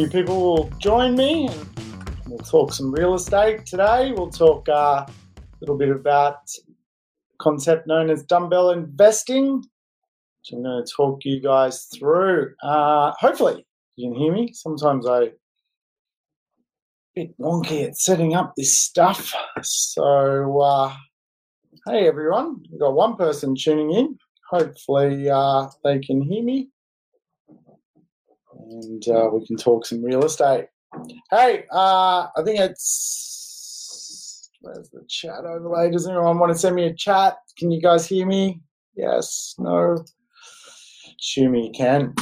few people will join me and we'll talk some real estate today. We'll talk uh, a little bit about concept known as dumbbell investing, which I'm going to talk you guys through. Uh, hopefully, you can hear me. Sometimes I bit wonky at setting up this stuff. So, uh, hey everyone, we've got one person tuning in. Hopefully, uh, they can hear me and uh, we can talk some real estate. Hey, uh, I think it's where's the chat overlay? Does anyone want to send me a chat? Can you guys hear me? Yes, no. Assume you can.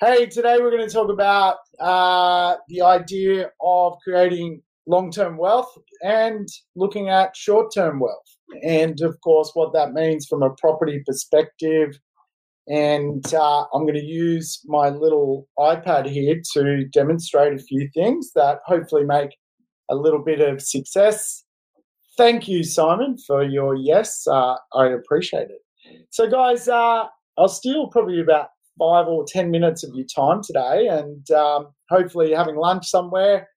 Hey, today we're going to talk about uh, the idea of creating long term wealth and looking at short term wealth. And of course, what that means from a property perspective and uh, I'm going to use my little iPad here to demonstrate a few things that hopefully make a little bit of success. Thank you, Simon, for your yes. Uh, I appreciate it. So, guys, uh, I'll steal probably about five or 10 minutes of your time today, and um, hopefully, having lunch somewhere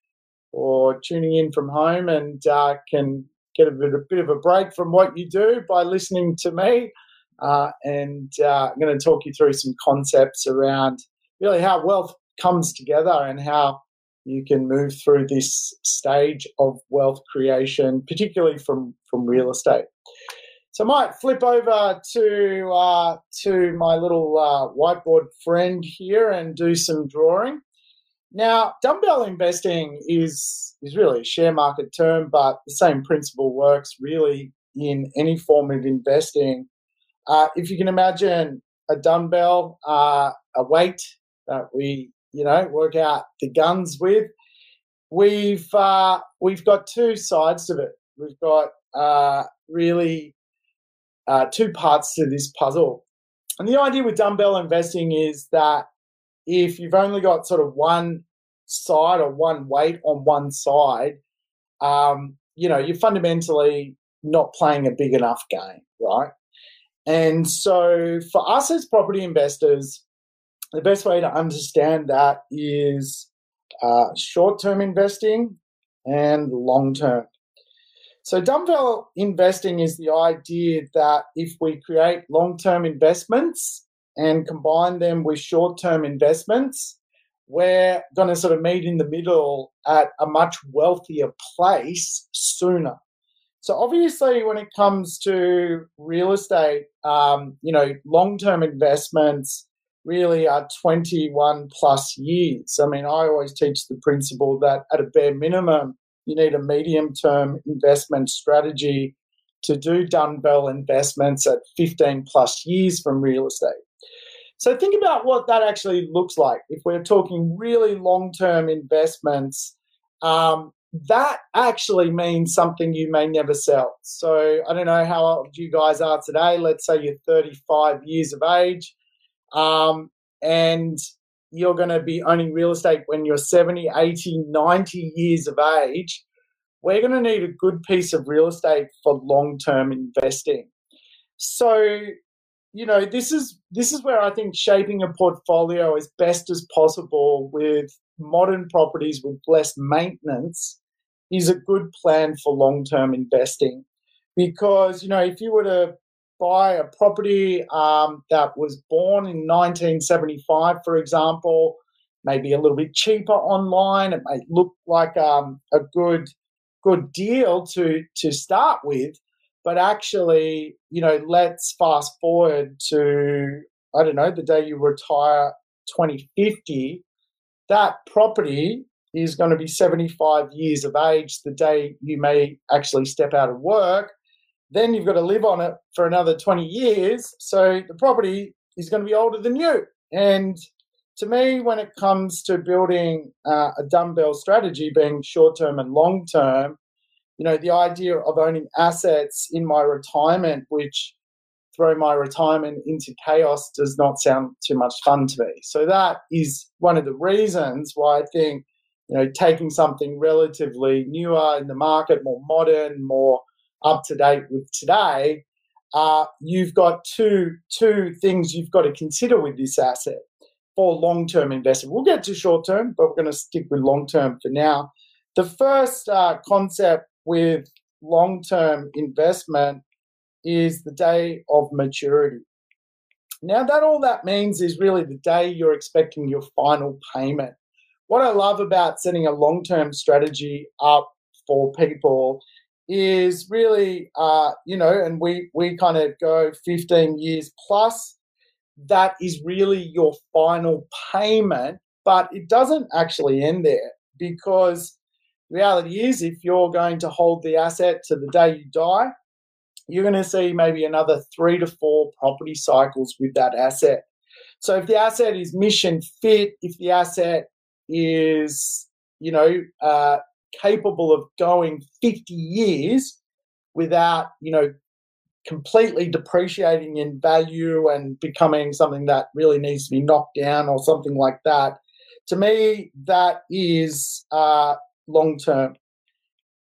or tuning in from home and uh, can get a bit, a bit of a break from what you do by listening to me. Uh, and uh, I'm going to talk you through some concepts around really how wealth comes together and how you can move through this stage of wealth creation, particularly from, from real estate. So I might flip over to uh, to my little uh, whiteboard friend here and do some drawing. Now, dumbbell investing is is really a share market term, but the same principle works really in any form of investing uh, if you can imagine a dumbbell, uh, a weight that we, you know, work out the guns with, we've uh, we've got two sides to it. We've got uh, really uh, two parts to this puzzle. And the idea with dumbbell investing is that if you've only got sort of one side or one weight on one side, um, you know, you're fundamentally not playing a big enough game, right? And so for us as property investors, the best way to understand that is uh, short term investing and long term. So, dumbbell investing is the idea that if we create long term investments and combine them with short term investments, we're going to sort of meet in the middle at a much wealthier place sooner. So obviously, when it comes to real estate, um, you know, long-term investments really are 21 plus years. I mean, I always teach the principle that at a bare minimum, you need a medium-term investment strategy to do dumbbell investments at 15 plus years from real estate. So think about what that actually looks like. If we're talking really long-term investments, um, that actually means something you may never sell. So I don't know how old you guys are today. Let's say you're 35 years of age, um, and you're going to be owning real estate when you're 70, 80, 90 years of age. We're going to need a good piece of real estate for long-term investing. So, you know, this is this is where I think shaping a portfolio as best as possible with modern properties with less maintenance is a good plan for long term investing. Because, you know, if you were to buy a property um, that was born in 1975, for example, maybe a little bit cheaper online, it may look like um, a good good deal to to start with. But actually, you know, let's fast forward to I don't know the day you retire 2050 that property is going to be 75 years of age the day you may actually step out of work. Then you've got to live on it for another 20 years. So the property is going to be older than you. And to me, when it comes to building uh, a dumbbell strategy, being short term and long term, you know, the idea of owning assets in my retirement, which throw my retirement into chaos does not sound too much fun to me. So that is one of the reasons why I think you know taking something relatively newer in the market, more modern, more up to date with today. Uh, you've got two two things you've got to consider with this asset. for long term investment. We'll get to short term, but we're going to stick with long term for now. The first uh, concept with long term investment is the day of maturity. Now, that all that means is really the day you're expecting your final payment. What I love about setting a long term strategy up for people is really, uh, you know, and we, we kind of go 15 years plus. That is really your final payment, but it doesn't actually end there because reality is if you're going to hold the asset to the day you die, you're going to see maybe another three to four property cycles with that asset. So if the asset is mission fit, if the asset is, you know, uh, capable of going 50 years without, you know, completely depreciating in value and becoming something that really needs to be knocked down or something like that. To me, that is uh, long term.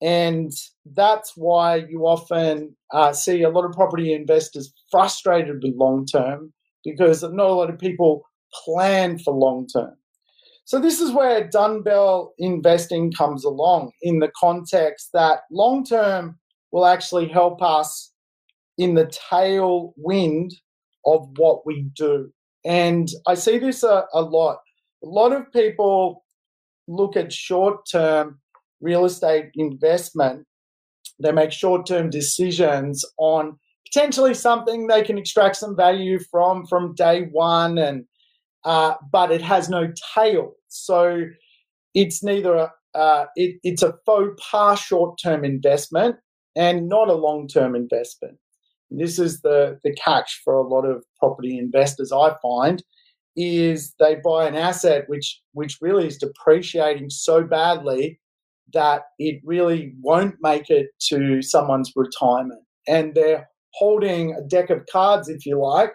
And that's why you often uh, see a lot of property investors frustrated with long term because not a lot of people plan for long term. So, this is where dumbbell investing comes along in the context that long term will actually help us in the tailwind of what we do. And I see this a, a lot. A lot of people look at short term real estate investment, they make short term decisions on potentially something they can extract some value from from day one and uh, but it has no tail so it's neither a uh, it, it's a faux pas short term investment and not a long term investment this is the the catch for a lot of property investors i find is they buy an asset which which really is depreciating so badly that it really won't make it to someone's retirement. And they're holding a deck of cards, if you like,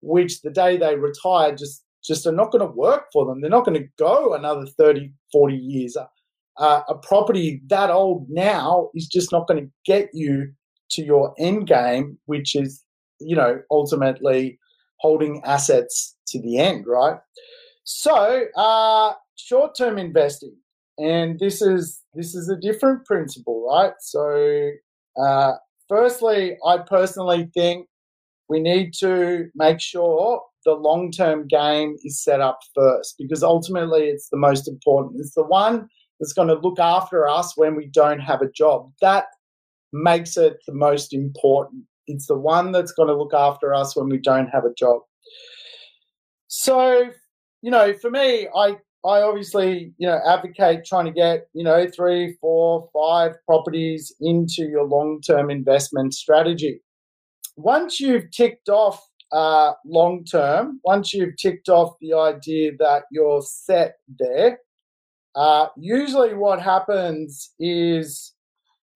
which the day they retire just just are not going to work for them. They're not going to go another 30, 40 years. Uh, a property that old now is just not going to get you to your end game, which is, you know, ultimately holding assets to the end, right? So, uh, short term investing and this is this is a different principle, right? So, uh, firstly, I personally think we need to make sure the long term game is set up first because ultimately it's the most important. It's the one that's going to look after us when we don't have a job. That makes it the most important. It's the one that's going to look after us when we don't have a job. So, you know, for me, I I obviously, you know, advocate trying to get, you know, three, four, five properties into your long term investment strategy. Once you've ticked off uh, long term, once you've ticked off the idea that you're set there, uh, usually what happens is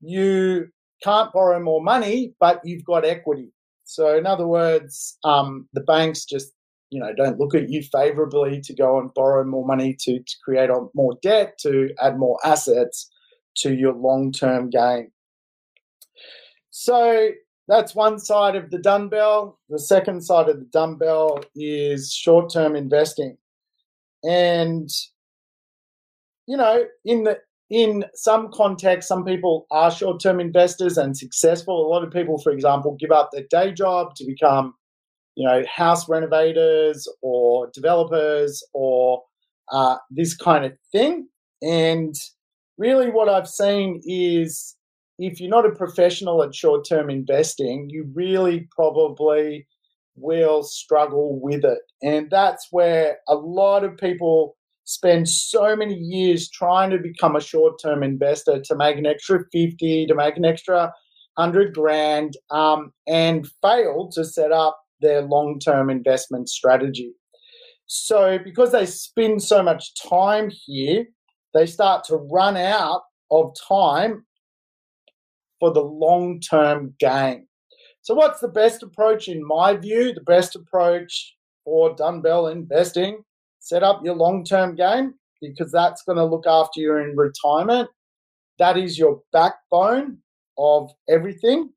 you can't borrow more money, but you've got equity. So, in other words, um, the banks just you know don't look at you favorably to go and borrow more money to, to create more debt to add more assets to your long-term gain so that's one side of the dumbbell. The second side of the dumbbell is short-term investing. And you know in the in some context some people are short-term investors and successful. A lot of people for example give up their day job to become you know, house renovators or developers or uh, this kind of thing. And really, what I've seen is if you're not a professional at short term investing, you really probably will struggle with it. And that's where a lot of people spend so many years trying to become a short term investor to make an extra 50, to make an extra 100 grand, um, and fail to set up their long term investment strategy. So, because they spend so much time here, they start to run out of time for the long term gain. So, what's the best approach in my view? The best approach for dumbbell investing set up your long term game because that's going to look after you in retirement. That is your backbone of everything.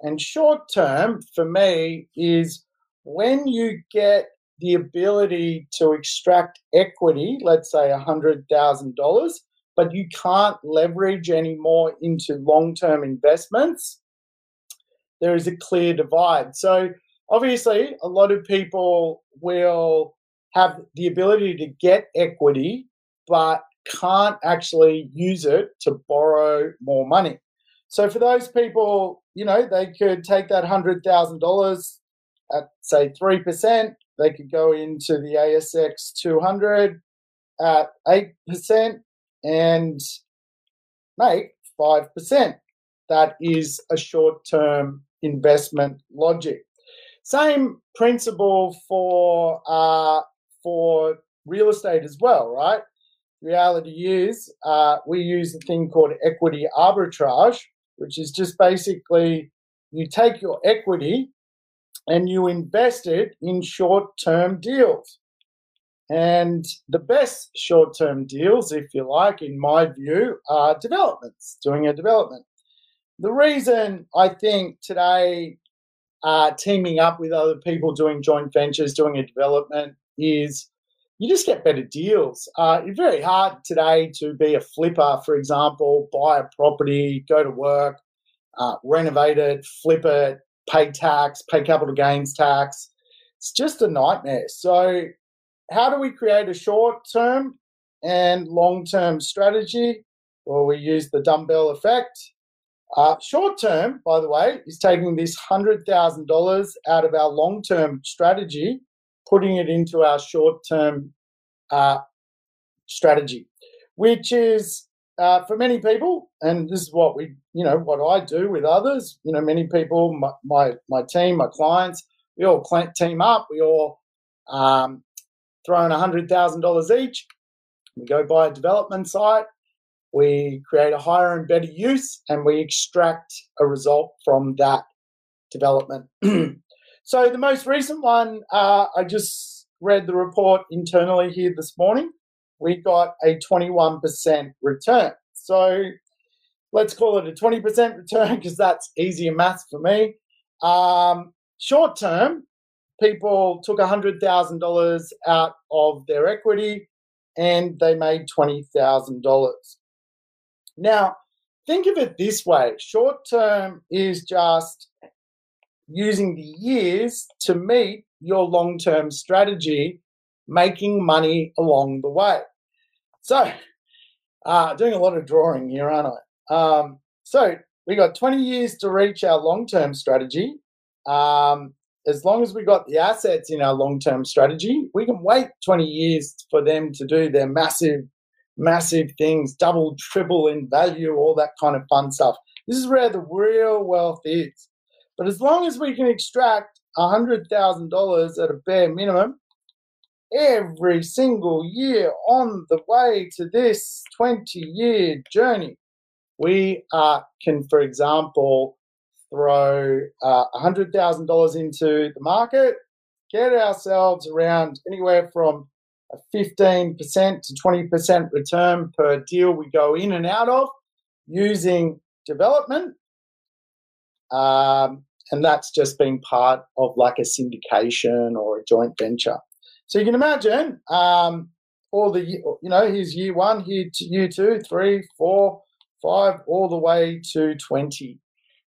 And short term for me is when you get the ability to extract equity, let's say $100,000, but you can't leverage anymore into long term investments, there is a clear divide. So, obviously, a lot of people will have the ability to get equity, but can't actually use it to borrow more money. So, for those people, you know, they could take that $100,000 at, say, 3%, they could go into the ASX 200 at 8% and make 5%. That is a short term investment logic. Same principle for uh, for real estate as well, right? Reality is uh, we use a thing called equity arbitrage, which is just basically you take your equity and you invest it in short term deals. And the best short term deals, if you like, in my view, are developments, doing a development. The reason I think today uh, teaming up with other people doing joint ventures, doing a development is you just get better deals. Uh, it's very hard today to be a flipper, for example, buy a property, go to work, uh, renovate it, flip it, pay tax, pay capital gains tax. It's just a nightmare. So, how do we create a short term and long term strategy? Well, we use the dumbbell effect. Uh, short term, by the way, is taking this $100,000 out of our long term strategy, putting it into our short term uh, strategy, which is uh, for many people, and this is what we, you know, what I do with others. You know, many people, my my, my team, my clients, we all team up. We all um, throw in hundred thousand dollars each. We go buy a development site. We create a higher and better use, and we extract a result from that development. so the most recent one, uh, I just read the report internally here this morning we got a 21% return. So let's call it a 20% return because that's easier maths for me. Um, short term, people took $100,000 out of their equity and they made $20,000. Now, think of it this way short term is just using the years to meet your long term strategy making money along the way. So, uh, doing a lot of drawing here, aren't I? Um, so, we got 20 years to reach our long term strategy. Um, as long as we got the assets in our long term strategy, we can wait 20 years for them to do their massive, massive things, double, triple in value, all that kind of fun stuff. This is where the real wealth is. But as long as we can extract $100,000 at a bare minimum, every single year on the way to this 20 year journey. We uh, can, for example, throw uh, $100,000 into the market, get ourselves around anywhere from a 15% to 20% return per deal we go in and out of using development. Um, and that's just being part of like a syndication or a joint venture. So you can imagine um, all the, you know, here's year one, two, year two, three, four, five, all the way to 20.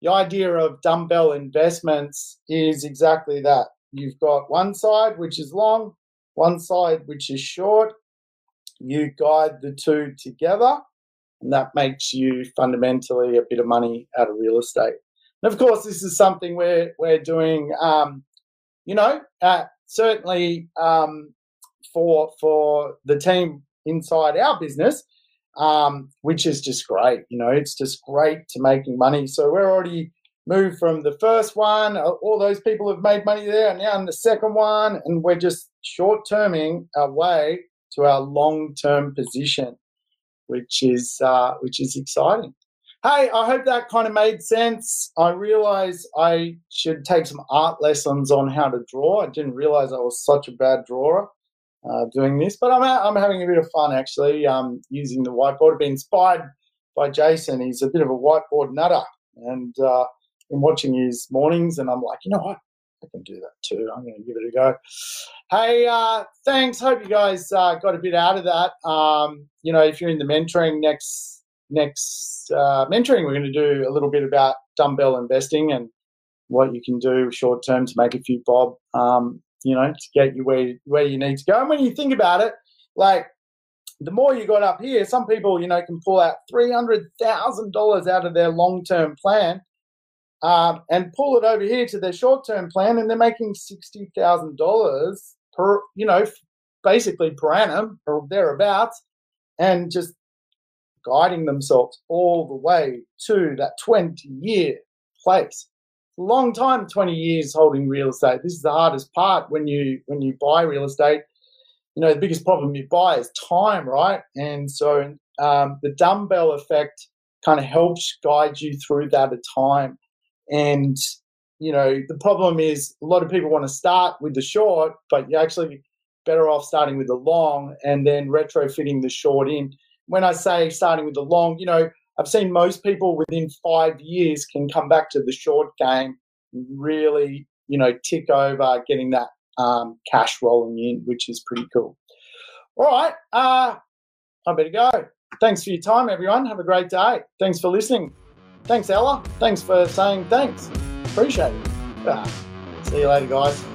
The idea of dumbbell investments is exactly that. You've got one side which is long, one side which is short. You guide the two together, and that makes you fundamentally a bit of money out of real estate. And of course, this is something we're we're doing, um, you know, at certainly um, for for the team inside our business, um, which is just great. You know, it's just great to making money. So we're already moved from the first one. All those people have made money there, and now in the second one, and we're just short terming our way to our long term position, which is uh, which is exciting. Hey, I hope that kind of made sense. I realize I should take some art lessons on how to draw. I didn't realize I was such a bad drawer uh, doing this, but I'm, I'm having a bit of fun actually um, using the whiteboard. Been inspired by Jason. He's a bit of a whiteboard nutter, and uh, been watching his mornings, and I'm like, you know what? I can do that too. I'm going to give it a go. Hey, uh, thanks. Hope you guys uh, got a bit out of that. Um, you know, if you're in the mentoring next next uh, mentoring, we're going to do a little bit about dumbbell investing and what you can do short term to make a few bob. Um, you know, to get you where where you need to go. And when you think about it, like the more you got up here, some people, you know, can pull out three hundred thousand dollars out of their long term plan um, and pull it over here to their short term plan, and they're making sixty thousand dollars per, you know, basically per annum or thereabouts, and just guiding themselves all the way to that twenty year place. Long time, twenty years holding real estate. This is the hardest part when you when you buy real estate. You know, the biggest problem you buy is time, right? And so um, the dumbbell effect kind of helps guide you through that at time and you know, the problem is a lot of people want to start with the short, but you're actually better off starting with the long and then retrofitting the short in. When I say starting with the long, you know, I've seen most people within five years can come back to the short game, really, you know, tick over getting that um, cash rolling in, which is pretty cool. All right, uh, I better go. Thanks for your time, everyone. Have a great day. Thanks for listening. Thanks, Ella. Thanks for saying thanks. Appreciate it. Ah, see you later, guys.